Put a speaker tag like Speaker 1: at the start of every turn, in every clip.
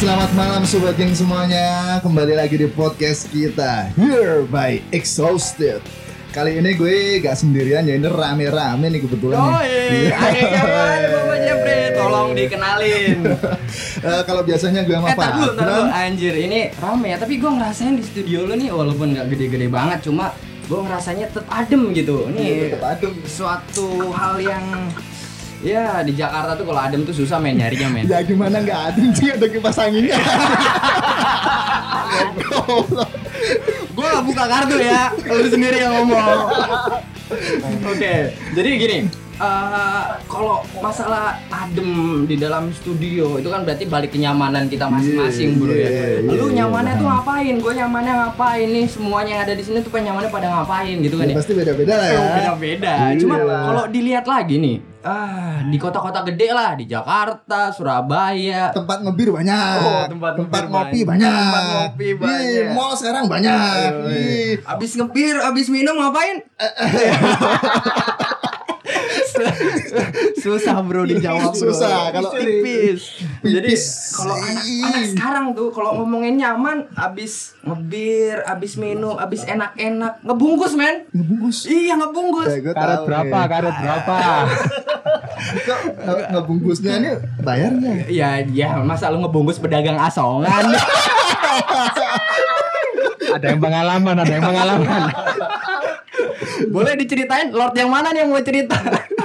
Speaker 1: selamat malam sobat geng semuanya. Kembali lagi di podcast kita Here by Exhausted. Kali ini gue gak sendirian ya ini rame-rame nih kebetulan.
Speaker 2: Oh iya, Bapak Jeffrey, tolong dikenalin.
Speaker 1: Eh, kalau biasanya gue sama
Speaker 2: Eh, tar dulu, dulu. Anjir, ini rame ya. Tapi gue ngerasain di studio lu nih, walaupun nggak gede-gede banget, cuma gue ngerasanya tetap adem gitu.
Speaker 1: Iya,
Speaker 2: Nih,
Speaker 1: tetep adem.
Speaker 2: suatu hal yang Ya di Jakarta tuh kalau adem tuh susah men nyarinya men.
Speaker 1: Ya gimana nggak adem sih ada kipas anginnya.
Speaker 2: gue gak buka kartu ya, lu sendiri yang ngomong. Oke, jadi gini, eh, kalau masalah adem di dalam studio itu kan berarti balik kenyamanan kita masing-masing bro
Speaker 1: Iya,
Speaker 2: ya.
Speaker 1: iya,
Speaker 2: Lu
Speaker 1: iya,
Speaker 2: nyamannya
Speaker 1: iya.
Speaker 2: tuh ngapain? Gue nyamannya ngapain nih? Semuanya yang ada di sini tuh penyamannya pada ngapain gitu kan
Speaker 1: Ya,
Speaker 2: ya?
Speaker 1: pasti beda-beda lah ya.
Speaker 2: Beda-beda.
Speaker 1: Iya
Speaker 2: Cuma
Speaker 1: lah.
Speaker 2: kalau dilihat lagi nih, ah di kota-kota gede lah, di Jakarta, Surabaya,
Speaker 1: Tempat ngebir banyak.
Speaker 2: Oh, tempat ngebir
Speaker 1: ngopi
Speaker 2: banyak.
Speaker 1: banyak.
Speaker 2: Tempat ngopi banyak.
Speaker 1: mall sekarang banyak. Ih.
Speaker 2: Abis ngebir, abis minum ngapain? Susah bro dijawab.
Speaker 1: Susah, kalau-
Speaker 2: tipis. Jadi kalau anak, anak sekarang tuh kalau ngomongin nyaman, abis ngebir, abis minum, abis enak-enak, ngebungkus men.
Speaker 1: Ngebungkus.
Speaker 2: Iya ngebungkus.
Speaker 1: Gue
Speaker 3: Karet
Speaker 1: tahu
Speaker 3: berapa?
Speaker 1: nih.
Speaker 3: Karet berapa?
Speaker 1: Kok nge- ngebungkusnya ini bayarnya?
Speaker 2: Ya, ya masa lu ngebungkus pedagang asongan?
Speaker 3: ada yang pengalaman, ada yang pengalaman.
Speaker 2: Boleh diceritain Lord yang mana nih yang mau cerita?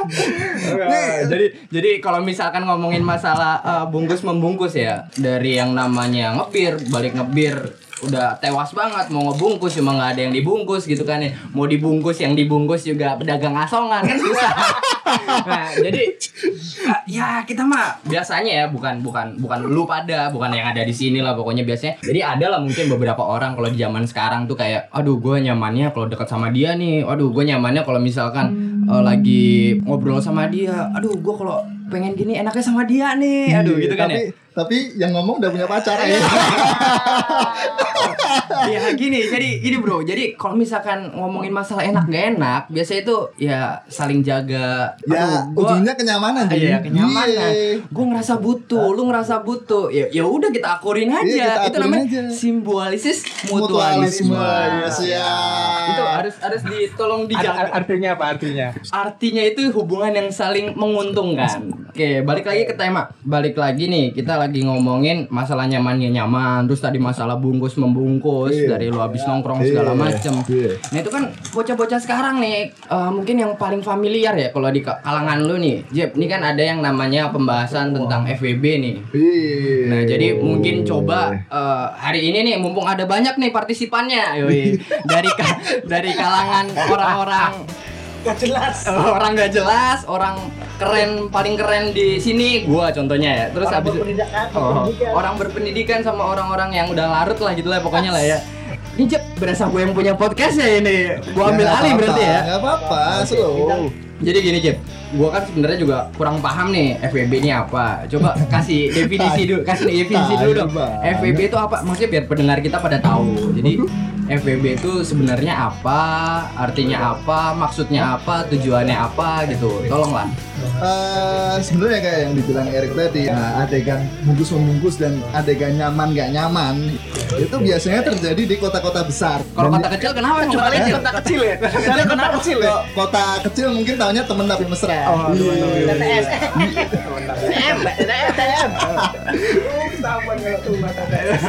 Speaker 2: Nah, jadi jadi kalau misalkan ngomongin masalah eh, bungkus membungkus ya dari yang namanya ngebir balik ngebir udah tewas banget mau ngebungkus cuma nggak ada yang dibungkus gitu kan ya. Mau dibungkus yang dibungkus juga pedagang asongan kan susah. Nah jadi eh, ya kita mah biasanya ya bukan bukan bukan lu pada bukan yang ada di sini lah pokoknya biasanya. Jadi ada lah mungkin beberapa orang kalau di zaman sekarang tuh kayak aduh gue nyamannya kalau dekat sama dia nih. Aduh gue nyamannya kalau misalkan eh, lagi ngobrol sama dia. Aduh gue kalau pengen gini enaknya sama dia nih. Aduh gitu kan
Speaker 1: tapi,
Speaker 2: ya
Speaker 1: Tapi yang ngomong udah punya pacar ya.
Speaker 2: Iya gini, jadi gini bro. Jadi kalau misalkan ngomongin masalah enak gak enak, biasa itu ya saling jaga.
Speaker 1: ya,
Speaker 2: Aduh, gua-
Speaker 1: ujungnya kenyamanan jadi.
Speaker 2: Iya kenyamanan.
Speaker 1: Iya.
Speaker 2: Gue ngerasa butuh, lu ngerasa butuh. Ya ya udah kita akurin aja.
Speaker 1: Iya, kita
Speaker 2: itu
Speaker 1: akurin
Speaker 2: namanya
Speaker 1: aja.
Speaker 2: simbolisis
Speaker 1: Mutualisme.
Speaker 2: mutualisme.
Speaker 1: Yes, ya.
Speaker 2: Itu harus harus ditolong dijaga.
Speaker 3: ar- artinya apa artinya?
Speaker 2: Artinya itu hubungan yang saling menguntungkan. Oke, balik lagi ke tema. Balik lagi nih, kita lagi ngomongin masalah nyamannya nyaman, terus tadi masalah bungkus membungkus
Speaker 1: Iya.
Speaker 2: dari lu habis nongkrong segala
Speaker 1: Iya,
Speaker 2: macem.
Speaker 1: iya.
Speaker 2: Nah itu kan bocah-bocah sekarang nih, eh, mungkin yang paling familiar ya kalau di ka- kalangan lu nih, Jeb. Ini kan ada yang namanya pembahasan tentang FWB nih.
Speaker 1: Iya.
Speaker 2: Nah jadi mungkin coba eh, hari ini nih mumpung ada banyak nih partisipannya, yoi. dari ka- dari kalangan orang-orang
Speaker 4: Gak jelas.
Speaker 2: orang nggak jelas, orang keren paling keren di sini, gua contohnya ya. Terus
Speaker 4: Orang
Speaker 2: habis
Speaker 4: berpendidikan,
Speaker 2: Oh,
Speaker 4: berpendidikan.
Speaker 2: orang berpendidikan sama orang-orang yang udah larut lah gitu lah pokoknya lah ya. Ini Jep, berasa gue yang punya podcast ya ini. Gua ambil alih berarti ya.
Speaker 1: Gak apa-apa, slow.
Speaker 2: Jadi gini Jep, gua kan sebenarnya juga kurang paham nih FWB ini apa. Coba kasih definisi dulu, kasih definisi dulu dong. FWB itu apa? Maksudnya biar pendengar kita pada tahu. Jadi FWB itu sebenarnya apa, artinya apa, maksudnya apa, tujuannya apa gitu. Tolonglah.
Speaker 1: Eh, sebenarnya kayak yang dibilang Erik tadi, nah, adegan bungkus membungkus dan adegan nyaman gak nyaman itu biasanya terjadi di kota-kota besar.
Speaker 2: Kalau kota kecil kenapa kota kecil?
Speaker 4: Kota kecil ya. Kota kota kecil ya.
Speaker 1: kota kecil mungkin tahunya temen tapi mesra. Iya.
Speaker 4: TTS. TTM, TTM, TTM. Sama kalau tuh TTS.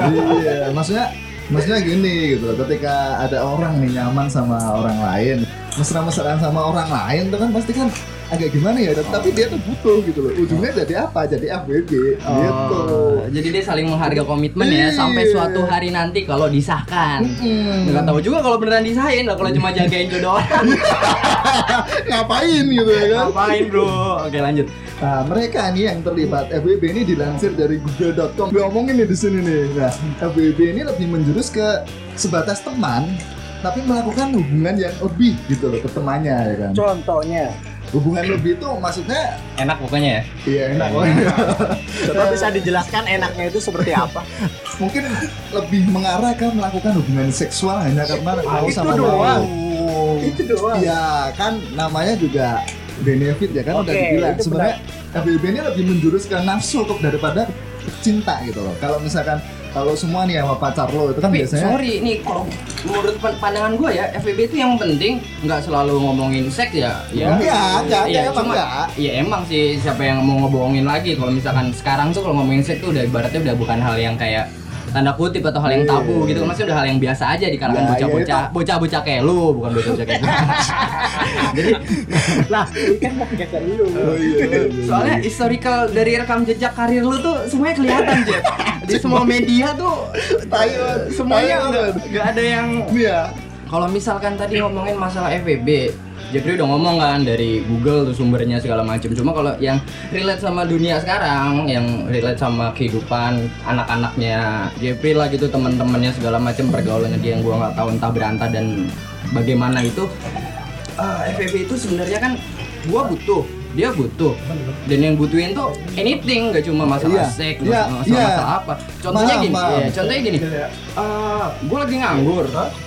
Speaker 1: iya, maksudnya maksudnya gini gitu. Ketika ada orang nih nyaman sama orang lain, mesra-mesraan sama orang lain tuh kan pasti kan agak gimana ya, tapi dia tuh butuh gitu loh. Ujungnya jadi apa? Jadi FWB gitu.
Speaker 2: Oh, jadi dia saling menghargai komitmen ya sampai
Speaker 1: Iya.
Speaker 2: suatu hari nanti kalau disahkan.
Speaker 1: Mm-mm.
Speaker 2: Nggak tahu juga kalau beneran disahin lah kalau cuma jagain jodoh orang.
Speaker 1: Ngapain gitu ya kan?
Speaker 2: Ngapain bro? Oke lanjut.
Speaker 1: Nah, mereka nih yang terlibat FWB ini dilansir dari google.com. Gue omongin nih di sini nih. Nah, FWB ini lebih menjurus ke sebatas teman tapi melakukan hubungan yang lebih gitu loh ke temannya ya kan.
Speaker 4: Contohnya.
Speaker 1: Hubungan lebih itu maksudnya
Speaker 2: Enak pokoknya ya.
Speaker 1: iya enak
Speaker 4: Coba bisa dijelaskan enaknya itu seperti apa?
Speaker 1: mungkin lebih mengarah ke melakukan hubungan seksual hanya karena mau
Speaker 4: itu
Speaker 1: sama
Speaker 4: doang. Itu doang.
Speaker 1: Iya kan namanya juga benefit ya kan udah
Speaker 4: Oke,
Speaker 1: dibilang sebenarnya FWB ini lebih menjurus ke nafsu kok daripada cinta gitu loh. Kalau misalkan kalau semua nih sama pacar lo itu kan
Speaker 2: Tapi
Speaker 1: biasanya
Speaker 2: sorry nih kalau menurut pan- pandangan gue ya FVB itu yang penting nggak selalu ngomongin seks ya. Ya.
Speaker 1: Enggak, enggak,
Speaker 2: ya,
Speaker 1: emang
Speaker 2: cuma,
Speaker 1: enggak.
Speaker 2: Ya emang sih siapa yang mau ngebohongin lagi kalau misalkan sekarang tuh kalau ngomongin seks tuh udah ibaratnya udah bukan hal yang kayak tanda kutip atau hal yang
Speaker 1: Iya.
Speaker 2: tabu gitu kan maksudnya udah hal yang biasa aja di kalangan bocah-bocah bocah-bocah kayak lu bukan bocah-bocah kayak gue. Jadi
Speaker 4: Lah, kan kayak lu.
Speaker 1: Oh, iya, iya, iya.
Speaker 2: soalnya historical dari rekam jejak karir lu tuh semuanya kelihatan Jep. Di semua media tuh
Speaker 1: Tai banget,
Speaker 2: semuanya nggak ada yang
Speaker 1: ya.
Speaker 2: Kalau misalkan tadi ngomongin masalah FVB, Jeffrey udah ngomong kan dari Google tuh sumbernya segala macam. Cuma kalau yang relate sama dunia sekarang, yang relate sama kehidupan anak-anaknya Jeffrey lah gitu teman-temannya segala macam pergaulannya dia yang gua nggak tahu entah berantah dan bagaimana itu. eh, FVB itu sebenarnya kan gua butuh, dia butuh. Dan yang butuhin tuh anything, gak cuma masalah
Speaker 1: Iya,
Speaker 2: seks,
Speaker 1: iya,
Speaker 2: masalah,
Speaker 1: iya.
Speaker 2: masalah apa. Contohnya
Speaker 1: Paham,
Speaker 2: gini, ya, contohnya gini. Eh, gue lagi nganggur,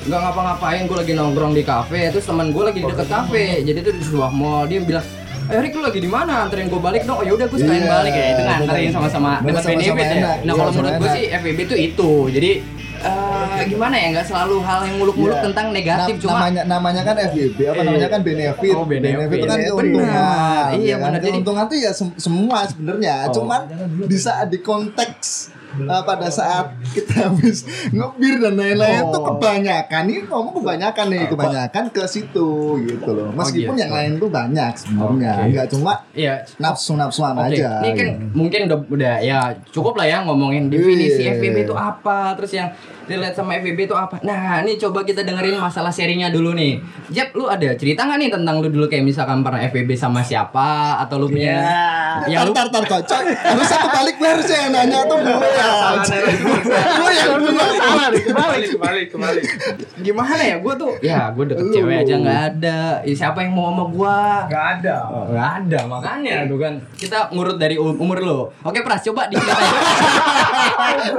Speaker 2: nggak ngapa-ngapain, gue lagi nongkrong di kafe, terus teman gue lagi di deket kafe, jadi tuh di sebuah mall, dia bilang, Eh Rick lu lagi di mana? Anterin gue balik dong. Oh yaudah gue sekalian
Speaker 1: Iya,
Speaker 2: balik ya. Itu nganterin
Speaker 1: bener.
Speaker 2: sama-sama dapat
Speaker 1: sama-sama
Speaker 2: benefit ya. Nah
Speaker 1: Iya,
Speaker 2: kalau menurut gue sih FVB itu itu. Jadi eh gimana ya? Nggak selalu hal yang muluk-muluk
Speaker 1: Iya.
Speaker 2: tentang negatif.
Speaker 1: Nam-
Speaker 2: cuma
Speaker 1: namanya namanya kan FYP apa
Speaker 2: Iya.
Speaker 1: namanya kan benefit.
Speaker 2: Oh, benefit.
Speaker 1: itu kan
Speaker 2: Benar.
Speaker 1: keuntungan.
Speaker 2: Iya,
Speaker 1: ya kan?
Speaker 2: benar. Jadi-
Speaker 1: Keuntungan tuh ya sem- semua sebenarnya.
Speaker 2: Oh.
Speaker 1: Cuman di saat di konteks uh, pada saat kita habis ngebir dan lain-lain
Speaker 2: Oh.
Speaker 1: tuh kebanyakan ini ngomong kebanyakan nih kebanyakan ke situ gitu loh. Meskipun
Speaker 2: gitu.
Speaker 1: yang lain tuh banyak sebenarnya,
Speaker 2: Oke.
Speaker 1: nggak cuma
Speaker 2: Iya.
Speaker 1: nafsu-nafsuan
Speaker 2: Oke,
Speaker 1: aja.
Speaker 2: ini kan
Speaker 1: gitu.
Speaker 2: mungkin udah, udah ya cukup lah ya ngomongin definisi
Speaker 1: Iya.
Speaker 2: FVB itu apa, terus yang relate sama FVB itu apa. Nah, ini coba kita dengerin masalah serinya dulu nih. Jep, lu ada cerita nggak nih tentang lu dulu kayak misalkan pernah FVB sama siapa atau lu punya
Speaker 4: Ya.
Speaker 2: yang lu
Speaker 1: tar tar tar kocok harusnya kebalik gue harusnya yang nanya tuh gue ya gue yang
Speaker 4: Salah nih, kembali.
Speaker 3: kembali kembali
Speaker 2: gimana ya? Gue tuh ya gue deket
Speaker 1: Lu.
Speaker 2: cewek aja nggak ada. Ya, siapa yang mau sama gua?
Speaker 3: nggak ada
Speaker 2: Oh, nggak ada makanya tuh kan kita ngurut dari um- umur lo oke pras coba diceritain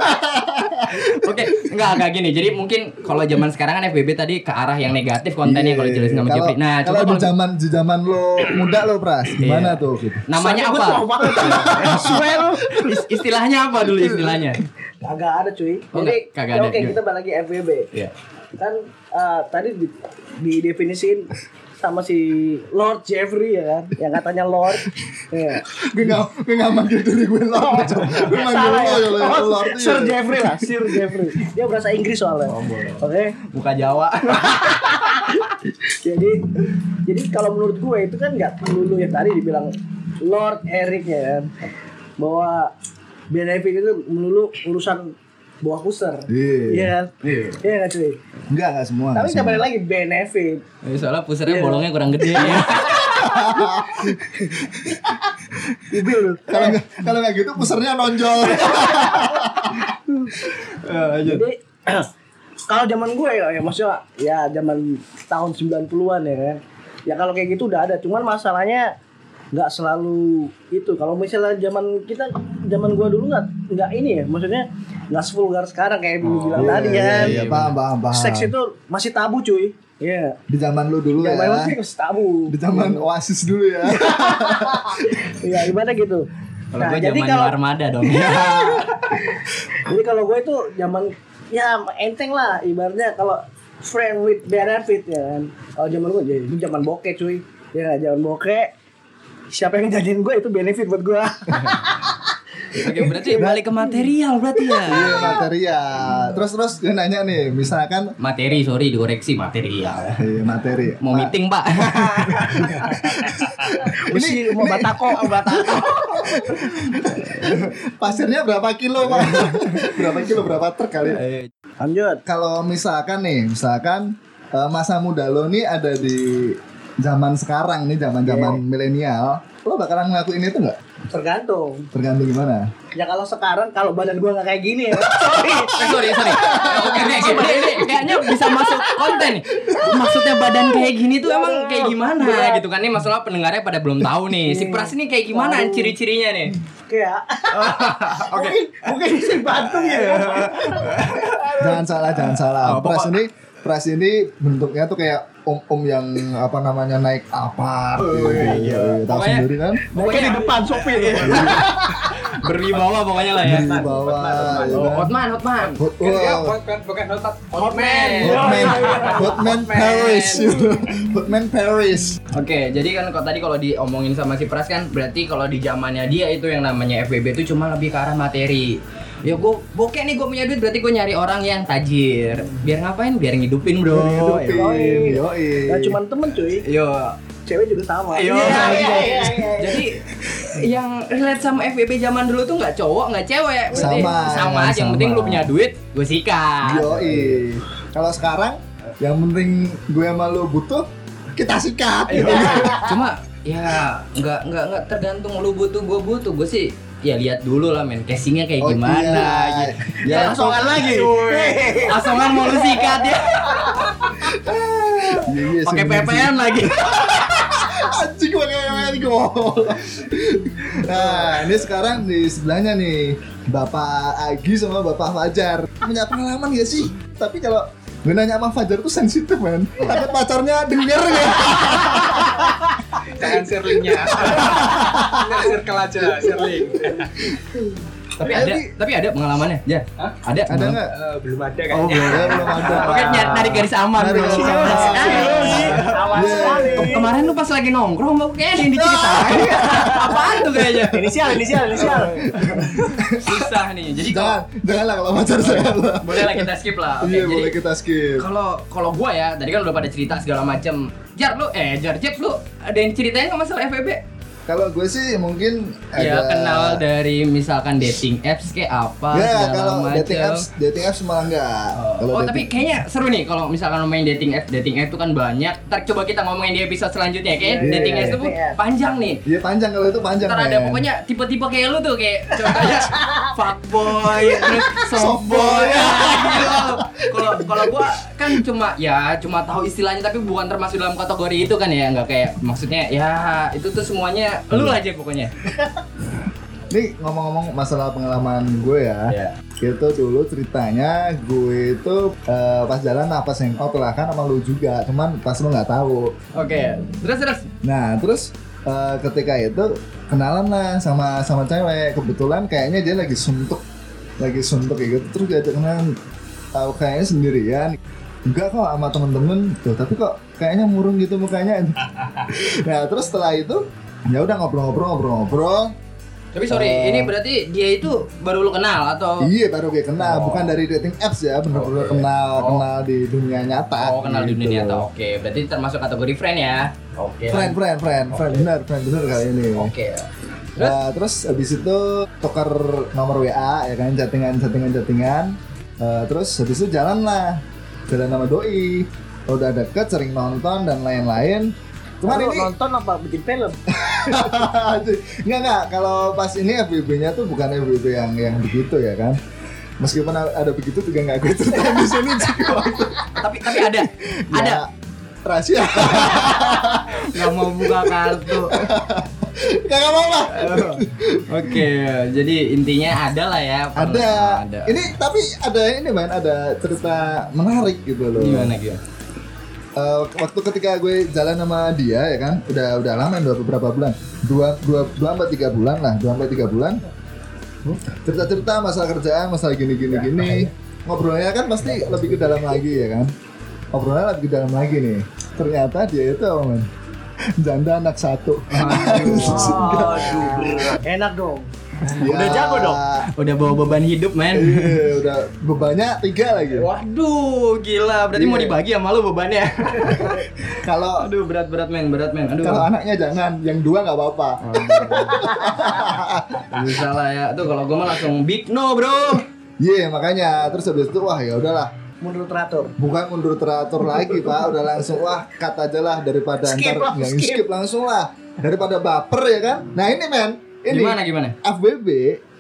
Speaker 2: oke nggak nggak gini jadi mungkin kalau zaman sekarang kan FBB tadi ke arah yang negatif kontennya kalau jelasin sama
Speaker 1: Iya.
Speaker 2: Jeffrey nah
Speaker 1: kalau
Speaker 2: coba
Speaker 1: di zaman di zaman lo muda lo pras gimana
Speaker 2: Iya.
Speaker 1: tuh gitu
Speaker 2: namanya
Speaker 4: Soalnya
Speaker 2: apa istilahnya apa dulu istilahnya
Speaker 4: Kagak ada cuy.
Speaker 2: Oh,
Speaker 4: Jadi
Speaker 2: kagak
Speaker 4: ya
Speaker 2: ada.
Speaker 4: Oke, kita balik lagi FWB.
Speaker 2: Iya.
Speaker 4: Kan eh, tadi di, didefinisiin sama si Lord Jeffrey ya kan, yang katanya Lord. Ya.
Speaker 1: gue nggak gue nggak manggil diri gue lo gue manggil lo
Speaker 4: ya.
Speaker 1: ya lo
Speaker 4: Oh,
Speaker 1: Lord
Speaker 4: Sir
Speaker 1: iya.
Speaker 4: Jeffrey lah, Sir Jeffrey. Dia bahasa Inggris soalnya. Oke.
Speaker 2: buka Jawa
Speaker 4: Jadi jadi kalau menurut gue itu kan nggak melulu yang tadi dibilang Lord Eric ya kan bahwa benefit itu melulu urusan buah puser.
Speaker 1: Iya.
Speaker 4: Iya kan?
Speaker 2: Iya.
Speaker 4: Iya kan cuy?
Speaker 1: enggak enggak semua
Speaker 4: Tapi
Speaker 1: nggak semua.
Speaker 4: kembali lagi benefit.
Speaker 2: Eh, soalnya pusernya
Speaker 4: Iya.
Speaker 2: bolongnya kurang gede ya
Speaker 4: Itu loh.
Speaker 1: kalau nggak kalau nggak gitu pusernya nonjol
Speaker 4: Jadi kalau zaman gue ya, ya maksudnya ya zaman tahun 90-an ya kan. Ya kalau kayak gitu udah ada, cuman masalahnya nggak selalu itu. Kalau misalnya zaman kita zaman gua dulu nggak nggak ini ya, maksudnya nggak sevulgar sekarang kayak dulu bilang
Speaker 1: Iya,
Speaker 4: tadi
Speaker 1: iya,
Speaker 4: kan.
Speaker 1: iya, paham paham paham
Speaker 4: Seks itu masih tabu cuy. Iya.
Speaker 1: di zaman lu dulu ya
Speaker 4: Zaman masih masih tabu.
Speaker 1: di zaman oasis dulu ya
Speaker 4: Iya, gimana gitu.
Speaker 2: kalau gue zaman New Armada dong
Speaker 4: Jadi kalau gue itu zaman ya enteng lah ibaratnya kalau friend with benefit ya kan. Kalau zaman gue jadi itu zaman bokeh cuy. Ya zaman bokeh siapa yang jadiin gue itu benefit buat gue.
Speaker 2: Oke, berarti balik ke material berarti ya.
Speaker 1: iya material terus terus gue nanya nih misalkan
Speaker 2: Materi, sorry dikoreksi material.
Speaker 1: iya materi
Speaker 2: Mau
Speaker 1: Ma-
Speaker 2: meeting, Pak.
Speaker 4: Ini mau batako, batako.
Speaker 1: pasirnya berapa kilo pak berapa kilo berapa truk kali
Speaker 4: Lanjut.
Speaker 1: kalau misalkan nih misalkan eh, masa muda lo nih ada di zaman sekarang nih zaman zaman milenial lo bakalan ngelakuin itu nggak
Speaker 4: Tergantung.
Speaker 1: tergantung gimana
Speaker 4: Ya kalau sekarang kalau badan gue nggak kayak gini ya. Sorry.
Speaker 2: Eh, sorry, sorry. Oke, ini, ini, ini kayaknya bisa masuk konten nih. Maksudnya badan kayak gini tuh emang kayak gimana gitu kan? Ini masalah pendengarnya pada belum tahu nih. Si Pras ini kayak gimana ciri-cirinya nih?
Speaker 4: Kayak mungkin mungkin bisa bantu ya.
Speaker 1: jangan salah jangan salah
Speaker 2: Oh, pokok-
Speaker 1: ini pres ini bentuknya tuh kayak om om yang apa namanya naik apa gitu. Iya, tahu
Speaker 2: Pokoknya-
Speaker 1: sendiri kan
Speaker 4: Pokoknya di depan sopir.
Speaker 2: Berwibawa pokoknya lah ya. Oh,
Speaker 1: kan?
Speaker 2: Hotman, Hotman.
Speaker 1: Hot,
Speaker 3: dia
Speaker 1: wow.
Speaker 3: bukan bukan otak
Speaker 2: Hotman.
Speaker 1: Hotman, Hotman Paris, Hotman Paris.
Speaker 2: Oke, jadi kan kok tadi kalau diomongin sama si Pras kan berarti kalau di zamannya dia itu yang namanya FBB itu cuma lebih ke arah materi. Ya gue bokeh nih gue punya duit berarti gue nyari orang yang tajir. Biar ngapain? Biar ngidupin bro.
Speaker 1: Hidupin,
Speaker 4: Yoi.
Speaker 1: yoi.
Speaker 4: Nah, cuman temen cuy.
Speaker 2: Yo,
Speaker 4: Cewek juga sama.
Speaker 2: Yo.
Speaker 4: Iya, iya, iya, iya.
Speaker 2: Jadi yang relate sama FBB zaman dulu tuh nggak cowok nggak cewek, Berarti
Speaker 1: Sama,
Speaker 2: sama aja. Yang
Speaker 1: sama.
Speaker 2: penting lu punya duit, gue sikat.
Speaker 1: Yoi. Kalau sekarang yang penting gue sama lu butuh kita sikat.
Speaker 2: Iya. Cuma ya nggak nggak nggak tergantung lu butuh gue butuh gue sih ya lihat dulu lah men casingnya kayak
Speaker 1: Oh,
Speaker 2: gimana
Speaker 1: iya.
Speaker 2: gitu.
Speaker 1: Ya,
Speaker 2: asongan lagi asongan mau lu sikat ya
Speaker 1: Iya, iya,
Speaker 2: pakai. PPN lagi
Speaker 1: Anjing pakai gol. Nah, ini sekarang di sebelahnya nih Bapak Agi sama Bapak Fajar. Punya pengalaman gak sih? Tapi kalau gue nanya sama Fajar tuh sensitif men. Takut pacarnya denger ya
Speaker 3: jangan share linknya circle aja
Speaker 2: tapi ada tapi ada pengalamannya ya
Speaker 3: Hah?
Speaker 2: ada
Speaker 1: Ada nggak?
Speaker 3: Eh, belum ada
Speaker 1: Oh
Speaker 3: kayaknya
Speaker 1: belum, belum ada
Speaker 2: Oke, nyari, nyari garis aman
Speaker 1: Nyari garis
Speaker 2: Aman
Speaker 1: Iya.
Speaker 2: Ke- Kemarin lu pas lagi nongkrong, mau kayak yang diceritain. Apaan tuh kayaknya?
Speaker 4: Inisial, inisial, inisial.
Speaker 2: Susah nih. Jadi
Speaker 1: Jangan,
Speaker 2: kalau
Speaker 1: janganlah kalau pacar saya lah
Speaker 2: boleh lah kita skip lah. Oke,
Speaker 1: Iya boleh kita skip
Speaker 2: kalau kalau gua ya, tadi kan udah pada cerita segala macem. Jar lu, eh Jar Jep lu ada yang ceritain nggak masalah FBB?
Speaker 1: Kalau gue sih mungkin
Speaker 2: Ya
Speaker 1: ada-
Speaker 2: kenal dari misalkan dating apps kayak apa
Speaker 1: Ya
Speaker 2: segala
Speaker 1: kalau
Speaker 2: macem.
Speaker 1: dating apps, dating apps malah enggak
Speaker 2: Oh,
Speaker 1: Kalau
Speaker 2: oh,
Speaker 1: dating-
Speaker 2: tapi kayaknya seru nih kalau misalkan main dating apps, dating apps itu kan banyak. Ntar coba kita ngomongin di episode selanjutnya kayak
Speaker 1: Iya.
Speaker 2: dating apps itu
Speaker 4: Dating apps.
Speaker 2: panjang nih.
Speaker 1: Iya panjang kalau itu panjang
Speaker 2: Ntar ada pokoknya tipe-tipe kayak lu tuh kayak contohnya fuckboy, terus softboy. Kalau kalau gua kan cuma ya cuma tahu istilahnya tapi bukan termasuk dalam kategori itu kan ya, nggak kayak maksudnya ya itu tuh semuanya lu aja pokoknya.
Speaker 1: Nih ngomong-ngomong masalah pengalaman gue ya.
Speaker 2: Iya.
Speaker 1: Itu dulu ceritanya gue itu eh, pas jalan apa hangout lah kan sama lu juga. Cuman pas lu nggak tahu.
Speaker 2: Oke, terus terus.
Speaker 1: Nah terus eh, ketika itu kenalan lah sama sama cewek. Kebetulan kayaknya dia lagi suntuk. Lagi suntuk gitu. Terus diajak kenalan. Tahu kayaknya sendirian. Enggak kok sama temen-temen tuh tapi kok kayaknya murung gitu mukanya. Nah terus setelah itu ya udah ngobrol-ngobrol-ngobrol-ngobrol
Speaker 2: Tapi sorry,
Speaker 1: Eh.
Speaker 2: ini berarti dia itu baru lu kenal atau
Speaker 1: Iya baru gue kenal,
Speaker 2: Oh.
Speaker 1: bukan dari dating apps ya, bener-bener
Speaker 2: Oke.
Speaker 1: kenal
Speaker 2: Oh.
Speaker 1: kenal di dunia nyata.
Speaker 2: Oh, kenal di
Speaker 1: gitu.
Speaker 2: dunia nyata. Oke, berarti termasuk kategori friend ya. Oke.
Speaker 1: Friend, friend, friend, friend, bener, friend bener kali ini.
Speaker 2: Oke.
Speaker 1: Nah, terus habis itu tukar nomor WA ya kan, chattingan, chattingan, chattingan. Eh, terus habis itu jalan lah, jalan sama doi. Udah deket, sering nonton dan lain-lain. Cuman ini
Speaker 4: nonton apa bikin film?
Speaker 1: Enggak enggak kalau pas ini FBB-nya tuh bukan FBB yang yang begitu ya kan. Meskipun ada begitu juga nggak gue ceritain di sini juga.
Speaker 2: Tapi tapi ada. Ada.
Speaker 1: Ya, rahasia.
Speaker 2: Nggak mau buka kartu.
Speaker 1: Kagak mau lah.
Speaker 2: Oke, jadi intinya ada lah ya.
Speaker 1: Ada.
Speaker 2: Ada.
Speaker 1: Ini tapi ada ini man, ada cerita menarik gitu loh.
Speaker 2: gimana gimana?
Speaker 1: Eh, waktu ketika gue jalan sama dia ya kan, udah udah lama udah beberapa bulan, dua dua dua sampai tiga bulan lah, dua sampai tiga bulan. Cerita cerita masalah kerjaan, masalah gini gini gini. Ngobrolnya kan pasti lebih ke dalam lagi ya kan. Ngobrolnya lebih ke dalam lagi nih. Ternyata dia itu man? Janda anak satu.
Speaker 4: Aduh, enak dong.
Speaker 1: Udah
Speaker 2: jago dong. Udah bawa beban hidup, men.
Speaker 1: Iya, udah bebannya tiga lagi.
Speaker 2: Waduh, gila. Berarti mau
Speaker 1: Iya.
Speaker 2: dibagi sama lu bebannya.
Speaker 1: Kalau
Speaker 2: Aduh, berat-berat, men. Berat, men. Aduh.
Speaker 1: kalau anaknya jangan, yang dua nggak apa-apa.
Speaker 2: Bisa lah ya. Tuh kalau gua mah langsung big no, Bro.
Speaker 1: Iya makanya terus habis itu wah ya udahlah
Speaker 4: Mundur teratur.
Speaker 1: bukan mundur teratur lagi pak udah langsung wah cut aja lah daripada
Speaker 4: Skip
Speaker 1: ntar
Speaker 4: lah,
Speaker 1: yang
Speaker 4: skip.
Speaker 1: skip langsung lah daripada baper ya kan nah ini men ini
Speaker 2: Gimana gimana?
Speaker 1: FBB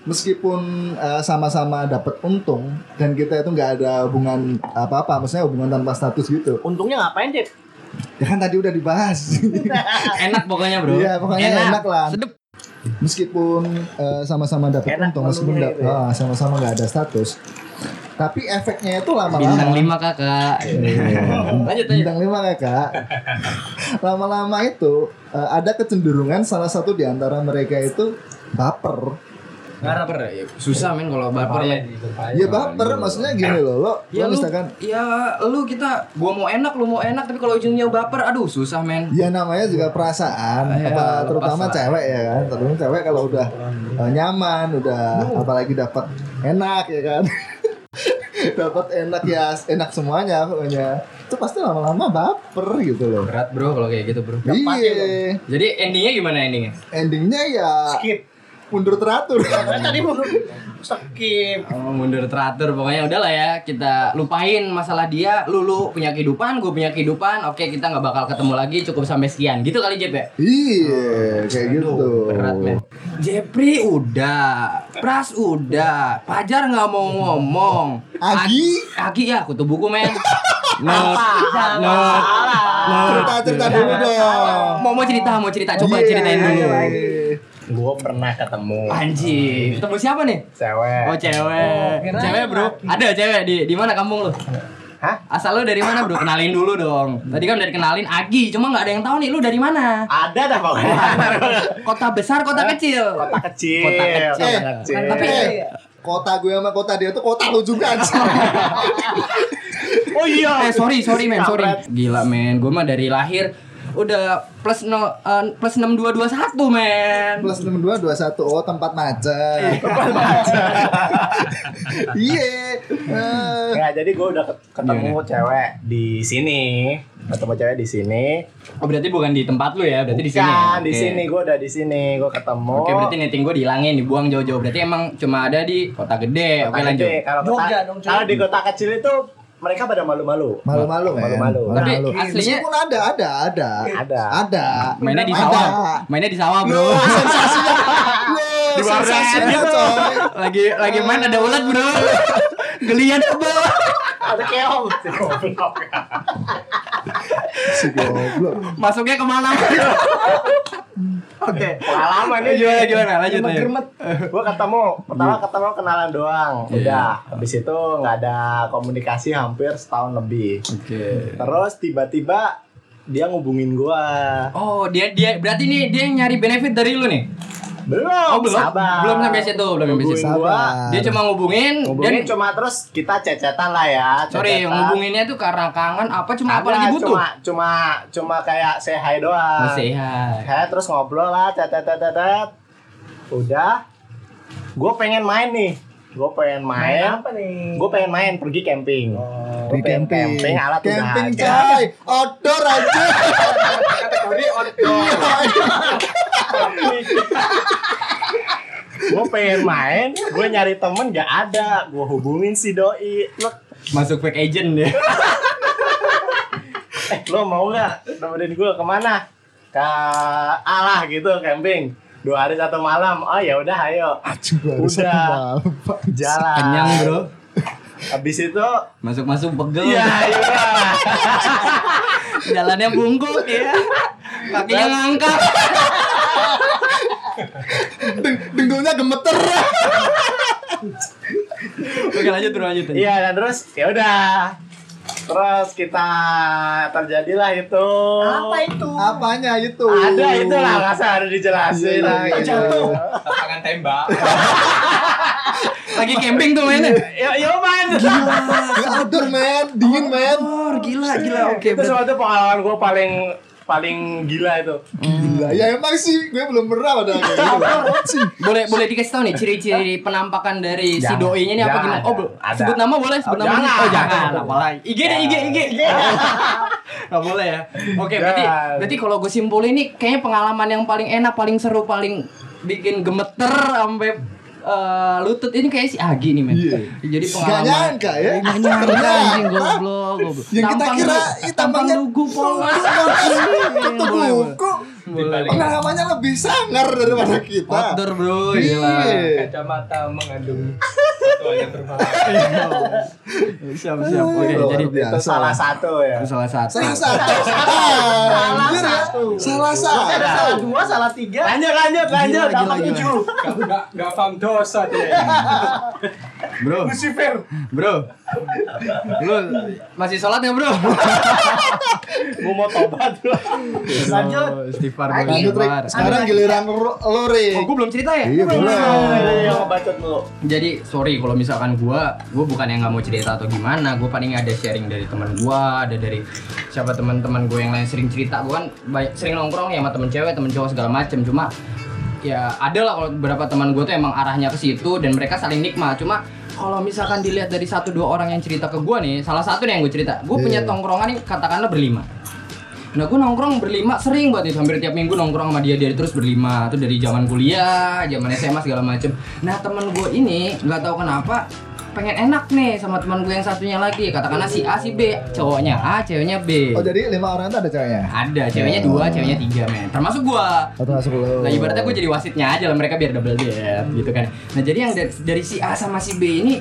Speaker 1: meskipun eh, sama-sama dapat untung dan kita itu nggak ada hubungan apa-apa maksudnya hubungan tanpa status gitu
Speaker 4: Untungnya ngapain, Cep?
Speaker 1: ya kan tadi udah dibahas
Speaker 2: Enak pokoknya, Bro.
Speaker 1: Iya, pokoknya enak lah.
Speaker 2: Sedep.
Speaker 1: meskipun eh, sama-sama dapat
Speaker 4: Enak
Speaker 1: untung meskipun da-
Speaker 4: gitu ya.
Speaker 1: ah, sama-sama nggak ada status tapi efeknya itu lama-lama
Speaker 2: Bintang 5 kakak.
Speaker 1: Iya.
Speaker 2: Lanjut, lanjut.
Speaker 1: Bintang lima kakak. Lama-lama itu eh, ada kecenderungan salah satu di antara mereka itu baper.
Speaker 2: Baper ya. Susah men kalau baper men.
Speaker 1: Ya baper maksudnya gini loh, lo,
Speaker 2: Ya
Speaker 1: lo
Speaker 2: lu,
Speaker 1: misalkan
Speaker 2: ya lu kita gua mau enak lu mau enak tapi kalau ujungnya baper aduh susah men.
Speaker 1: Ya namanya juga perasaan,
Speaker 2: Ya,
Speaker 1: apa terutama
Speaker 2: lah.
Speaker 1: cewek ya kan. Terutama cewek kalau udah eh, nyaman, udah apalagi dapat enak ya kan. Dapat enak ya, enak semuanya pokoknya. Itu pasti lama-lama baper gitu loh.
Speaker 2: Berat bro kalau kayak gitu bro.
Speaker 1: Iya.
Speaker 2: Jadi endingnya gimana endingnya?
Speaker 1: Endingnya ya
Speaker 4: Skip.
Speaker 1: Mundur teratur.
Speaker 4: Tadi mau skip.
Speaker 2: Oh, mundur teratur. Pokoknya udahlah ya kita lupain masalah dia. Lu lu punya kehidupan gue punya kehidupan. Oke kita nggak bakal ketemu lagi. Cukup sampai sekian. Gitu kali Jep ya?
Speaker 1: Iya, kayak gitu.
Speaker 2: berat men. Jepri udah. Pras udah. Pajar nggak mau ngomong.
Speaker 1: Agi?
Speaker 2: Agi ya kutu buku men. Not, not,
Speaker 1: Cerita-cerita dulu dong.
Speaker 2: mau mau cerita mau cerita. Coba
Speaker 1: Iya.
Speaker 2: ceritain dulu
Speaker 3: Gue pernah ketemu
Speaker 2: Anjing, ketemu siapa nih?
Speaker 3: cewek.
Speaker 2: Oh cewek, cewek bro. Ada cewek di di mana kampung lu?
Speaker 3: Hah?
Speaker 2: Asal lu dari mana bro? Kenalin dulu dong. Tadi kan udah dikenalin Agi, cuma nggak ada yang tahu nih lu dari mana.
Speaker 3: Ada dah pokoknya.
Speaker 2: Kota besar, kota kecil.
Speaker 3: Kota kecil.
Speaker 2: Kota kecil.
Speaker 3: Kota kecil.
Speaker 2: Kan tapi-
Speaker 1: Eh, kota gue sama kota dia tuh kota lu juga
Speaker 3: oh iya.
Speaker 2: Eh sorry sorry men sorry. Gila men, gue mah dari lahir udah plus no, eh, plus enam dua dua satu men.
Speaker 1: Plus 62 21 oh tempat macet. Iya. Eh,
Speaker 3: Ya, jadi gue udah ket- ketemu cewek di sini. Ketemu cewek di sini.
Speaker 2: Oh berarti bukan di tempat lu ya, berarti di sini.
Speaker 3: Bukan, di
Speaker 2: Oke.
Speaker 3: sini gue udah di sini. Gue ketemu.
Speaker 2: Oke berarti netting gue dihilangin, dibuang jauh-jauh. Berarti emang cuma ada di kota gede. Oke lanjut.
Speaker 3: kota, kalau di kota kecil itu mereka pada malu-malu.
Speaker 1: Malu-malu men.
Speaker 3: Malu-malu.
Speaker 2: Tapi aslinya-
Speaker 1: Meskipun ada ada ada.
Speaker 3: Ada.
Speaker 1: Ada.
Speaker 2: Mainnya di
Speaker 1: Ada.
Speaker 2: sawah. Mainnya di sawah, Bro.
Speaker 1: Loh, sensasinya. Loh,
Speaker 3: Di
Speaker 1: sensasinya coy.
Speaker 2: lagi lagi main ada ulat, Bro. Gelian ke bawah.
Speaker 3: Ada keong. Si goblok.
Speaker 1: Si goblok.
Speaker 2: Masuknya ke mana? Oke.
Speaker 3: Pengalaman ini.
Speaker 2: Gimana gimana lanjut ya.
Speaker 3: gue ketemu pertama ketemu kenalan doang
Speaker 2: Iya.
Speaker 3: udah habis itu nggak ada komunikasi hampir setahun lebih
Speaker 2: Oke.
Speaker 3: terus tiba-tiba dia ngubungin gua
Speaker 2: Oh, dia dia berarti nih dia yang nyari benefit dari lu nih.
Speaker 3: Belum
Speaker 2: Oh, belum.
Speaker 3: sabar
Speaker 2: Belum sampai situ, belum sampai situ.
Speaker 1: Sabar.
Speaker 2: Dia cuma ngubungin,
Speaker 3: ngubungin
Speaker 2: dan
Speaker 3: cuma terus kita cecetan lah ya
Speaker 2: sorry,
Speaker 3: cecetan.
Speaker 2: ngubunginnya tuh karena kangen apa cuma apa lagi butuh?
Speaker 3: cuma cuma cuma kayak say hi doang
Speaker 2: Masih ya.
Speaker 3: Kayak terus ngobrol lah tetet tetet tetet. udah gue pengen main nih gue pengen main,
Speaker 4: apa nih?
Speaker 3: gue pengen main pergi camping Gua pengen
Speaker 1: camping.
Speaker 3: camping alat udah
Speaker 1: Camping coy. Outdoor aja.
Speaker 3: kategori outdoor pengen main gue nyari temen gak ada gue hubungin si doi lo
Speaker 2: Masuk fake agent ya.
Speaker 3: eh lo mau nggak nemenin gue ke mana ke alah gitu camping dua hari satu malam oh ya udah ayo
Speaker 1: Aduh,
Speaker 3: Udah. jalan
Speaker 2: Kenyang, Bro.
Speaker 3: habis itu
Speaker 2: Masuk-masuk pegel.
Speaker 3: ya iya
Speaker 2: Jalannya bungkuk ya. Kakinya ngangkat.
Speaker 1: Dengkulnya gemeter.
Speaker 2: Oke, lanjut bro, lanjut. lanjut.
Speaker 3: iya dan terus ya udah terus kita terjadilah itu
Speaker 4: Apa itu?
Speaker 1: Apanya itu?
Speaker 3: ada itu lah nggak usah harus dijelasin
Speaker 1: Iya,
Speaker 3: lah gitu.
Speaker 1: iya.
Speaker 3: lapangan tembak
Speaker 2: Lagi camping tuh mainnya.
Speaker 3: yo yo man
Speaker 1: Gila, outdoor men, dingin men.
Speaker 2: Gila, gila. Oke,
Speaker 3: itu
Speaker 2: berarti-
Speaker 3: suatu pengalaman gue paling paling gila itu
Speaker 1: Gila, ya emang sih gue belum pernah ada kayak gitu. Sih.
Speaker 2: boleh boleh dikasih tahu nih ciri-ciri penampakan dari si
Speaker 3: Jangan,
Speaker 2: doi ini apa gimana? Oh,
Speaker 3: Ada.
Speaker 2: sebut nama boleh, sebut
Speaker 3: Oh,
Speaker 2: nama.
Speaker 3: jangan.
Speaker 2: Oh, jangan. Apalagi. IG deh, IG, IG. Gak boleh ya. Oke, berarti
Speaker 3: Jangan.
Speaker 2: berarti kalau gue simpulin ini kayaknya pengalaman yang paling enak, paling seru, paling bikin gemeter sampai eh, lutut ini kayak si Agi nih men.
Speaker 1: Iya.
Speaker 2: Jadi
Speaker 1: Gak
Speaker 2: pengalaman.
Speaker 1: nyangka ya.
Speaker 2: Gak nyangka anjing goblok, goblok.
Speaker 1: Yang kita
Speaker 2: Tampang
Speaker 1: kira,
Speaker 2: tampang
Speaker 1: tampangnya
Speaker 2: lugu polos.
Speaker 1: Ketuk
Speaker 2: Boleh, Boleh.
Speaker 1: Pengalamannya lebih sangar daripada kita.
Speaker 2: Outdoor bro, gila.
Speaker 1: Iya.
Speaker 3: kacamata mengandung sesuatu yang berbahaya
Speaker 2: Siap, siap. Oke, jadi
Speaker 1: biasa.
Speaker 3: itu salah satu ya
Speaker 2: itu salah satu.
Speaker 1: Salah satu. Ah, anjir ya. Salah satu.
Speaker 4: Salah dua, salah tiga.
Speaker 3: lanjut lanjut lanjut
Speaker 2: gila,
Speaker 3: tujuh
Speaker 5: Kamu gak, gak paham dosa dia.
Speaker 2: Bro,
Speaker 3: Lucifer.
Speaker 2: bro. Lu masih sholat nggak bro?
Speaker 3: Gua mau tobat bro. Lanjut.
Speaker 2: Oh, Istighfar,
Speaker 1: Lanjut
Speaker 2: istighfar.
Speaker 1: Sekarang giliran lo lo, Rick.
Speaker 2: Oh, gue belum cerita ya?
Speaker 1: Iya boleh.
Speaker 3: Yang ngebacot mulu.
Speaker 2: Jadi sorry kalau misalkan gua, gua bukan yang nggak mau cerita atau gimana, gua paling ada sharing dari teman gua, ada dari siapa teman-teman gue yang lain sering cerita, gua kan banyak, sering nongkrong ya sama temen cewek, temen cowok segala macem, cuma ya ada lah kalau beberapa teman gue tuh emang arahnya ke situ dan mereka saling nikmat, cuma kalau misalkan dilihat dari satu dua orang yang cerita ke gua nih, salah satu nih yang gue cerita, gue punya
Speaker 1: Iya.
Speaker 2: tongkrongan nih katakanlah berlima. Nah gue nongkrong berlima sering banget itu hampir tiap minggu nongkrong sama dia dia terus berlima tuh dari zaman kuliah, zaman SMA segala macem. Nah temen gue ini nggak tahu kenapa pengen enak nih sama teman gue yang satunya lagi katakanlah si A si B cowoknya A ceweknya B
Speaker 1: Oh jadi lima orang itu ada ceweknya?
Speaker 2: ada ceweknya dua ceweknya tiga men termasuk gua
Speaker 1: Atau masuk lo?
Speaker 2: Nah ibaratnya gue jadi wasitnya aja lah mereka biar double date gitu kan. Nah jadi yang dari, dari si A sama si B ini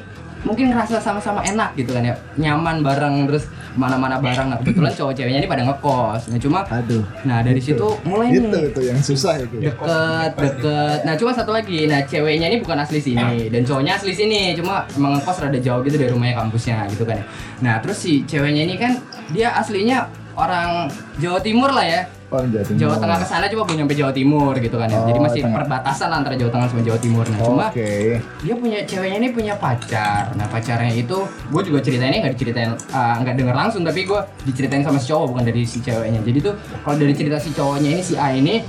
Speaker 2: mungkin ngerasa sama-sama enak gitu kan ya. Nyaman bareng terus mana-mana bareng. Nah kebetulan cowok ceweknya ini pada ngekos. Nah cuma
Speaker 1: Aduh.
Speaker 2: nah dari situ mulai
Speaker 1: Itu
Speaker 2: nih.
Speaker 1: itu yang susah itu.
Speaker 2: deket deket. Nah cuma satu lagi. Nah ceweknya ini bukan asli sini. Dan cowoknya asli sini. Cuma emang ngekos rada jauh gitu dari rumahnya kampusnya gitu kan ya. Nah terus si ceweknya ini kan dia aslinya orang Jawa Timur lah ya
Speaker 1: Orang Jawa Timur.
Speaker 2: Jawa Tengah ke sana cuma belum nyampe Jawa Timur gitu kan ya. Jadi
Speaker 1: Oh,
Speaker 2: masih
Speaker 1: tengah.
Speaker 2: perbatasan antara Jawa Tengah sama Jawa Timur. Nah, cuma
Speaker 1: Oke.
Speaker 2: dia punya ceweknya ini punya pacar. Nah, pacarnya itu gue juga ceritainnya nggak diceritain ah, nggak denger langsung tapi gue diceritain sama si cowok bukan dari si ceweknya. Jadi tuh kalau dari cerita si cowoknya ini si A ini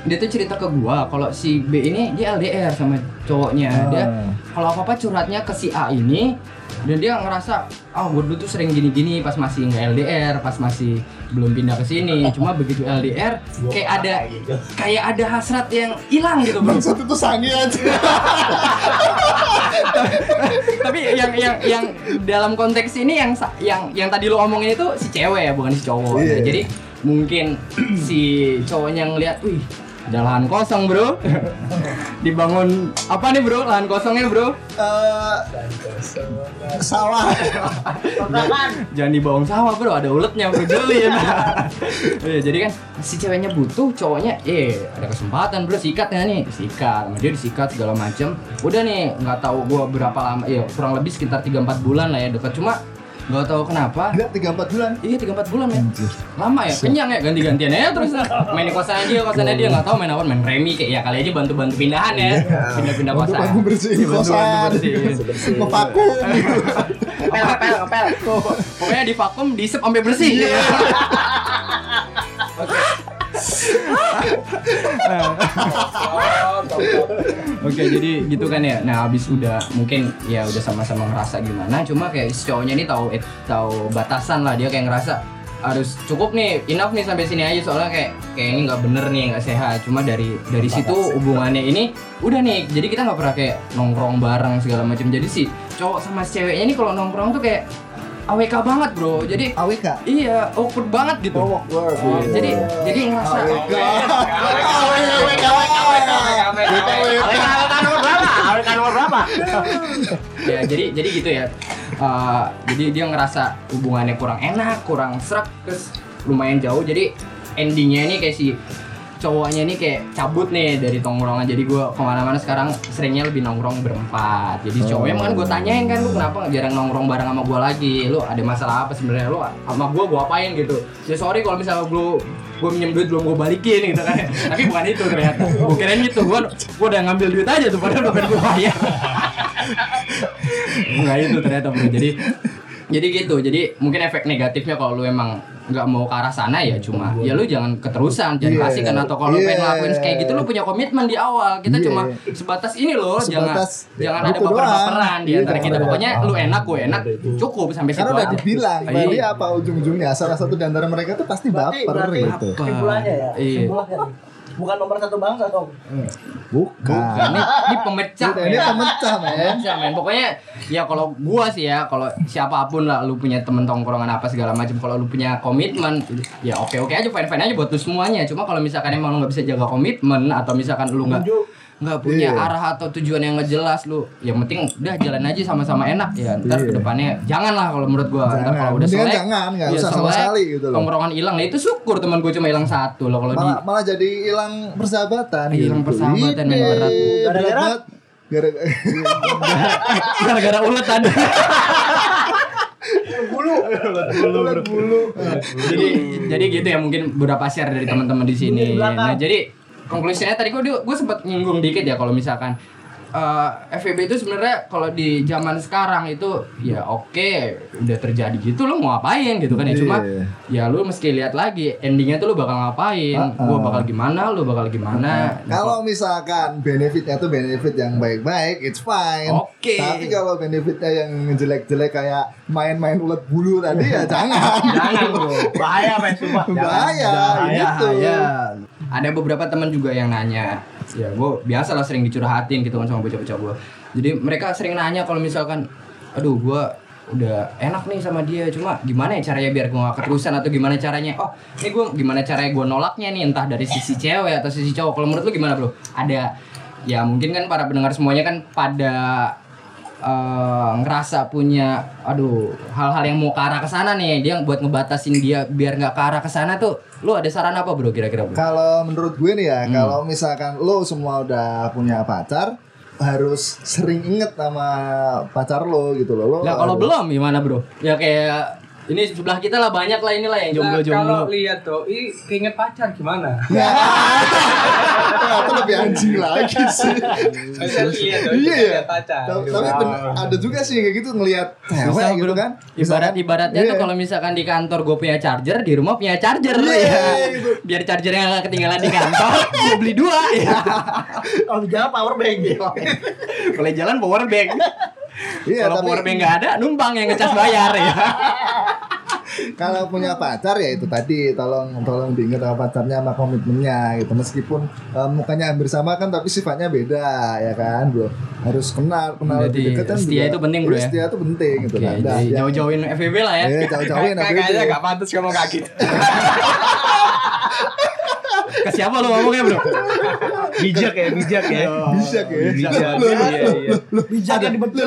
Speaker 2: dia tuh cerita ke gua kalau si B ini dia LDR sama cowoknya. Dia
Speaker 1: Ah.
Speaker 2: kalau apa-apa curhatnya ke si A ini dan dia ngerasa ah gue dulu tuh sering gini-gini pas masih nggak LDR pas masih belum pindah ke sini cuma begitu LDR kayak ada kayak ada hasrat yang hilang gitu bro
Speaker 1: Maksud itu sange aja.
Speaker 2: tapi yang yang yang dalam konteks ini yang yang yang tadi lo omongin itu si cewek ya bukan si cowok. Nah, jadi mungkin si cowoknya ngeliat wih ada lahan kosong bro. Dibangun apa nih bro? Lahan kosongnya bro?
Speaker 1: Eh, sawah.
Speaker 2: jangan dibangun sawah bro. Ada uletnya bro gelin Iya, jadi kan si ceweknya butuh cowoknya. Eh ada kesempatan bro. Sikat ya nih. Sikat. Dia disikat segala macem. Udah nih nggak tahu gua berapa lama. Ya kurang lebih sekitar 3-4 bulan lah ya dekat. Cuma nggak tahu kenapa
Speaker 1: Gila tiga empat bulan.
Speaker 2: Iya tiga empat bulan ya. Lama ya, kenyang ya ganti-gantian ya terus main di kosannya dia, kosannya dia nggak tahu main apa, main remi kayak ya kali aja bantu-bantu pindahan ya, pindah-pindah kosan.
Speaker 1: Bantu-bantu bersihin
Speaker 2: Iya, bantu-bantu
Speaker 1: kosan.
Speaker 2: bersihin.
Speaker 1: Ngevakum.
Speaker 4: Ngepel, ngepel, ngepel.
Speaker 2: Pokoknya di vakum, diisep sampai bersih. Oke, jadi gitu kan ya. Nah, habis udah mungkin ya udah sama-sama ngerasa gimana, cuma kayak si cowoknya ini tahu eh, tahu batasan lah dia kayak ngerasa harus cukup nih, enough nih sampai sini aja soalnya kayak kayak ini nggak bener nih, nggak sehat. Cuma dari dari situ hubungannya ini udah nih. Jadi kita nggak pernah kayak nongkrong bareng segala macam. Jadi si cowok sama si ceweknya ini kalau nongkrong tuh kayak AWK banget, Bro. Jadi
Speaker 1: AWK.
Speaker 2: iya, awkward banget gitu.
Speaker 1: Oh, awkward.
Speaker 2: Iya, jadi jadi ngerasa
Speaker 1: AWK.
Speaker 3: Awekan nomor berapa? Awekan nomor berapa?
Speaker 2: ya jadi jadi gitu ya Eh, jadi dia ngerasa hubungannya kurang enak kurang serak terus lumayan jauh jadi endingnya ini kayak si cowoknya ini kayak cabut nih dari tongkrongan. Jadi gua ke mana-mana sekarang seringnya lebih nongkrong berempat. Jadi cowoknya kan gue tanyain kan lu kenapa jarang nongkrong bareng sama gua lagi? Lu ada masalah apa sebenarnya? Lu sama gua gua apain gitu? Ya sorry kalau misalnya lu gue minjem duit belum gue balikin gitu kan. Tapi bukan itu ternyata. Gue kirain gitu. Gue gue udah ngambil duit aja tuh padahal udah gue bayar Enggak itu ternyata bro. Jadi jadi gitu. Jadi mungkin efek negatifnya kalau lu emang nggak mau ke arah sana ya cuma ya lu jangan keterusan jangan
Speaker 1: Iya.
Speaker 2: kasihkan atau kalau lu pengen
Speaker 1: Iya.
Speaker 2: ngelakuin kayak gitu lu punya komitmen di awal kita
Speaker 1: Iya.
Speaker 2: cuma sebatas ini loh
Speaker 1: Sebatas
Speaker 2: jangan jangan ada
Speaker 1: itu
Speaker 2: baper-baperan di antara
Speaker 1: Iya,
Speaker 2: kita
Speaker 1: iya.
Speaker 2: pokoknya lu enak gue enak cukup sampai situ
Speaker 1: Karena udah dibilang,
Speaker 2: Iya.
Speaker 1: tadi apa ujung-ujungnya salah satu di antara mereka tuh pasti baper
Speaker 4: berarti
Speaker 1: gitu.
Speaker 4: kesimpulannya ya.
Speaker 2: Iya.
Speaker 4: Kesimpulannya nih. Bukan nomor satu bangsa dong.
Speaker 1: Bukan.
Speaker 2: Bukan, ini, ini pemecah
Speaker 1: ini
Speaker 2: men.
Speaker 1: pemecah, men.
Speaker 2: Pemecah, men. Pokoknya ya kalau gua sih ya, kalau siapa pun lah lu punya temen tongkrongan apa segala macam, kalau lu punya komitmen, ya oke oke aja fine fine aja buat lu semuanya. Cuma kalau misalkan emang lu nggak bisa jaga komitmen atau misalkan lu nggak nggak punya
Speaker 1: Iya.
Speaker 2: arah atau tujuan yang nggak jelas lu, yang penting udah jalan aja sama-sama enak ya. Ntar
Speaker 1: Iya.
Speaker 2: ke depannya jangan lah kalau menurut gua. Ntar
Speaker 1: Jangan.
Speaker 2: kalau udah selek,
Speaker 1: jangan, nggak
Speaker 2: ya
Speaker 1: usah sama sekali gitu loh.
Speaker 2: Tongkrongan hilang, nah itu syukur teman gua cuma hilang satu loh kalau di
Speaker 1: Malah, malah jadi hilang persahabatan.
Speaker 2: Hilang
Speaker 1: gitu.
Speaker 2: persahabatan,
Speaker 1: Ide,
Speaker 2: berat.
Speaker 1: berat
Speaker 4: Gara-gara?
Speaker 1: Gara-gara
Speaker 2: ulet tadi.
Speaker 4: Bulu.
Speaker 1: ulat bulu.
Speaker 2: jadi jadi gitu ya mungkin beberapa share dari teman-teman di sini. Nah, jadi konklusinya tadi gue gue sempat nyinggung dikit ya kalau misalkan eh, FVB itu sebenarnya kalau di zaman sekarang itu ya oke udah terjadi gitu lo mau ngapain gitu kan ya cuma
Speaker 1: Iya.
Speaker 2: ya lu mesti lihat lagi endingnya tuh lu bakal ngapain
Speaker 1: Uh-uh.
Speaker 2: gua bakal gimana lu bakal gimana Nah,
Speaker 1: Kalau misalkan benefitnya tuh benefit yang baik-baik, it's fine.
Speaker 2: Oke.
Speaker 1: Tapi kalau benefitnya yang jelek-jelek kayak main-main ulat bulu tadi ya jangan.
Speaker 2: jangan bro
Speaker 4: Bahaya men sumpah.
Speaker 1: Bahaya, gitu.
Speaker 2: Ada beberapa teman juga yang nanya, ya gue biasa lah sering dicurhatin gitu kan sama bocah-bocah gue. Jadi mereka sering nanya kalau misalkan, aduh gue udah enak nih sama dia, cuma gimana ya caranya biar gue gak keterusan atau gimana caranya? Oh, ini gue gimana caranya gue nolaknya nih entah dari sisi cewek atau sisi cowok. Kalau menurut lu gimana bro? Ada, ya mungkin kan para pendengar semuanya kan pada eh, ngerasa punya aduh hal-hal yang mau ke arah ke sana nih dia buat ngebatasin dia biar nggak ke arah ke sana tuh lu ada saran apa bro kira-kira bro
Speaker 1: Kalau menurut gue nih
Speaker 2: Hmm.
Speaker 1: ya, kalau misalkan lo semua udah punya pacar, harus sering inget sama pacar lo gitu loh. Lo
Speaker 2: Lah kalau belum gimana bro ya kayak ini sebelah kita lah banyak lah inilah yang
Speaker 5: Nah, kalau
Speaker 2: jomblo-jomblo
Speaker 5: lihat doi keinget pacar gimana?
Speaker 1: Itu lebih anjing lagi sih. Iya ya.
Speaker 5: keinget pacar.
Speaker 1: Tapi, ada juga sih kayak gitu ngelihat cewek gitu kan.
Speaker 2: Ibarat ibaratnya tuh
Speaker 1: Iya.
Speaker 2: kalau misalkan di kantor gue punya charger, di rumah punya charger
Speaker 1: Iya,
Speaker 2: ya. Biar chargernya nggak ketinggalan di kantor, gue beli dua ya.
Speaker 4: Kalau jalan power bank.
Speaker 2: Kalau jalan power bank.
Speaker 1: Iya,
Speaker 2: Kalau power bank nggak ada, numpang yang ngecas bayar ya.
Speaker 1: Kalau punya pacar ya itu tadi tolong tolong diingat sama pacarnya sama komitmennya gitu meskipun eh, mukanya hampir sama kan tapi sifatnya beda ya kan bro harus kenal kenal
Speaker 2: Berarti
Speaker 1: lebih dekat kan
Speaker 2: setia
Speaker 1: juga-
Speaker 2: itu penting, bro,
Speaker 1: Iya,
Speaker 2: ya?
Speaker 1: setia itu penting gitu
Speaker 2: Oke,
Speaker 1: nah,
Speaker 2: jadi
Speaker 1: ya.
Speaker 2: jauh-jauhin FVB lah ya.
Speaker 1: Eh, jauh-jauhin
Speaker 5: Kayaknya gak pantas ngomong kayak gitu.
Speaker 2: Ke siapa lu ngomongnya bro?
Speaker 4: Bijak ya, bijak ya.
Speaker 1: Bisa ya.
Speaker 5: Bijak.
Speaker 1: Loh,
Speaker 5: Iya, iya.
Speaker 4: Bijak
Speaker 1: ada,
Speaker 4: dibetul.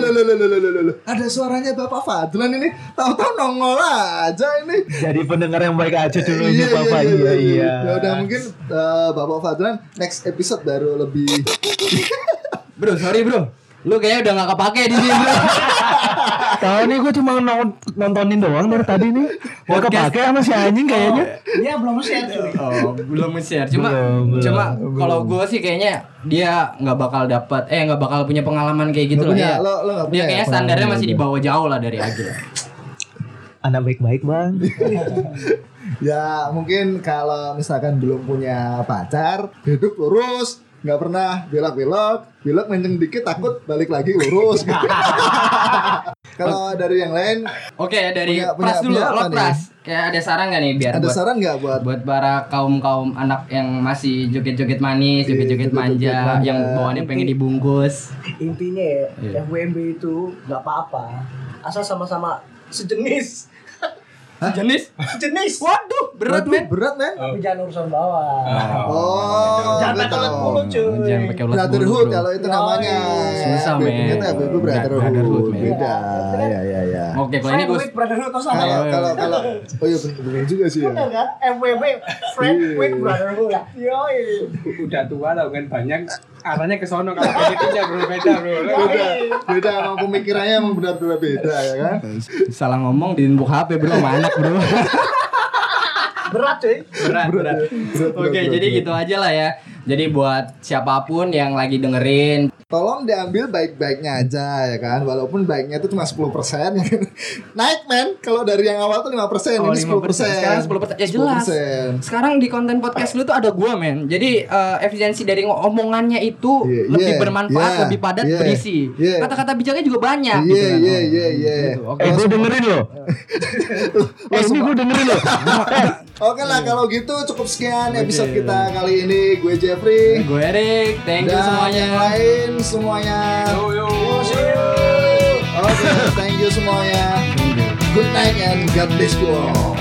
Speaker 1: ada suaranya Bapak Fadlan ini tahu-tahu nongol aja ini
Speaker 4: Jadi pendengar yang baik aja dulu
Speaker 1: iya,
Speaker 4: nih Bapak. Iya, iya.
Speaker 1: Ya udah mungkin eh, Bapak Fadlan next episode baru lebih
Speaker 2: Bro, sorry bro. Lu kayaknya udah gak kepake di sini bro.
Speaker 4: Tahu nih gue cuma nont- nontonin doang dari tadi nih. Mau kepake sama si anjing kayaknya. Dia belum share cuy.
Speaker 2: Oh, belum share. Cuma
Speaker 4: Belum, belum,
Speaker 2: cuma kalau gue sih kayaknya dia nggak bakal dapat eh nggak bakal punya pengalaman kayak gitu
Speaker 1: punya,
Speaker 2: ya.
Speaker 1: lo- lo
Speaker 2: dia
Speaker 1: ya
Speaker 2: kayaknya standarnya
Speaker 1: pengalaman
Speaker 2: masih di bawah jauh lah dari Agil.
Speaker 4: Anak baik-baik bang.
Speaker 1: Ya mungkin kalau misalkan belum punya pacar Hidup lurus nggak pernah belok-belok Belok menceng dikit takut balik lagi lurus Kalau dari yang lain
Speaker 2: Oke ya dari
Speaker 1: Punya- punya-
Speaker 2: Pras dulu,
Speaker 1: punya
Speaker 2: lo
Speaker 1: nih?
Speaker 2: Pras. Kayak ada saran gak nih biar
Speaker 1: Ada
Speaker 2: buat
Speaker 1: saran nggak buat
Speaker 2: buat para kaum kaum anak yang masih joget-joget manis,
Speaker 1: Iya,
Speaker 2: joget-joget manja,
Speaker 1: manja.
Speaker 2: yang bawaannya pengen dibungkus.
Speaker 4: Intinya ya,
Speaker 2: Iya.
Speaker 4: FWB itu nggak apa-apa. Asal sama-sama sejenis.
Speaker 2: Jenis?
Speaker 4: Sejenis.
Speaker 2: Waduh, berat men.
Speaker 1: Berat men
Speaker 4: Tapi jangan urusan bawah.
Speaker 1: Oh
Speaker 4: Jangan
Speaker 1: gue
Speaker 4: pakai
Speaker 1: tahu.
Speaker 4: bulu cuy.
Speaker 2: Jangan pakai bulu,
Speaker 1: Brotherhood
Speaker 2: bro.
Speaker 1: kalau itu namanya
Speaker 2: Susah, men.
Speaker 1: Kita FBB
Speaker 2: Brotherhood.
Speaker 1: Beda Ya ya ya
Speaker 2: Oke, kalau ini gue
Speaker 4: brotherhood atau sama ya?
Speaker 1: Kalau kalau kalau Oh iya bener bener juga sih ya
Speaker 4: Bener kan? FWB, friend
Speaker 1: Iya.
Speaker 4: with brotherhood. Yoi.
Speaker 5: Udah tua tau kan banyak arahnya ke sono kalau kayak gitu ya bro beda bro.
Speaker 1: Beda Beda emang pemikirannya emang benar-benar beda ya kan
Speaker 2: salah ngomong ditimpuk HP bro anak bro.
Speaker 4: Berat cuy.
Speaker 2: berat, berat. Oke, jadi gitu aja lah ya. Jadi buat siapa pun yang lagi dengerin,
Speaker 1: Tolong diambil baik-baiknya aja ya kan Walaupun baiknya itu cuma 10% ya kan Naik men Kalau dari yang awal tuh 5%
Speaker 2: Oh,
Speaker 1: Ini 10%
Speaker 2: 5%. Sekarang 10%. Ya jelas.
Speaker 1: 10%.
Speaker 2: sekarang di konten podcast lu tuh ada gua men. Jadi eh, efisiensi dari omongannya itu
Speaker 1: Iya,
Speaker 2: lebih
Speaker 1: iya,
Speaker 2: bermanfaat,
Speaker 1: iya,
Speaker 2: lebih padat,
Speaker 1: iya,
Speaker 2: berisi.
Speaker 1: iya.
Speaker 2: Kata-kata bijaknya juga banyak.
Speaker 1: Iya
Speaker 2: gitu kan.
Speaker 1: iya iya iya
Speaker 2: Gitu. Oke.
Speaker 4: Eh gue dengerin loh. eh ini gue dengerin loh.
Speaker 1: Oke lah kalau gitu cukup sekian episode kita kali ini Gue Jeffrey
Speaker 2: Gue Erik, thank you
Speaker 1: Dan
Speaker 2: semuanya.
Speaker 1: yang lain semuanya.
Speaker 5: Yo yo.
Speaker 1: Oke thank you semuanya. Good night and God bless you all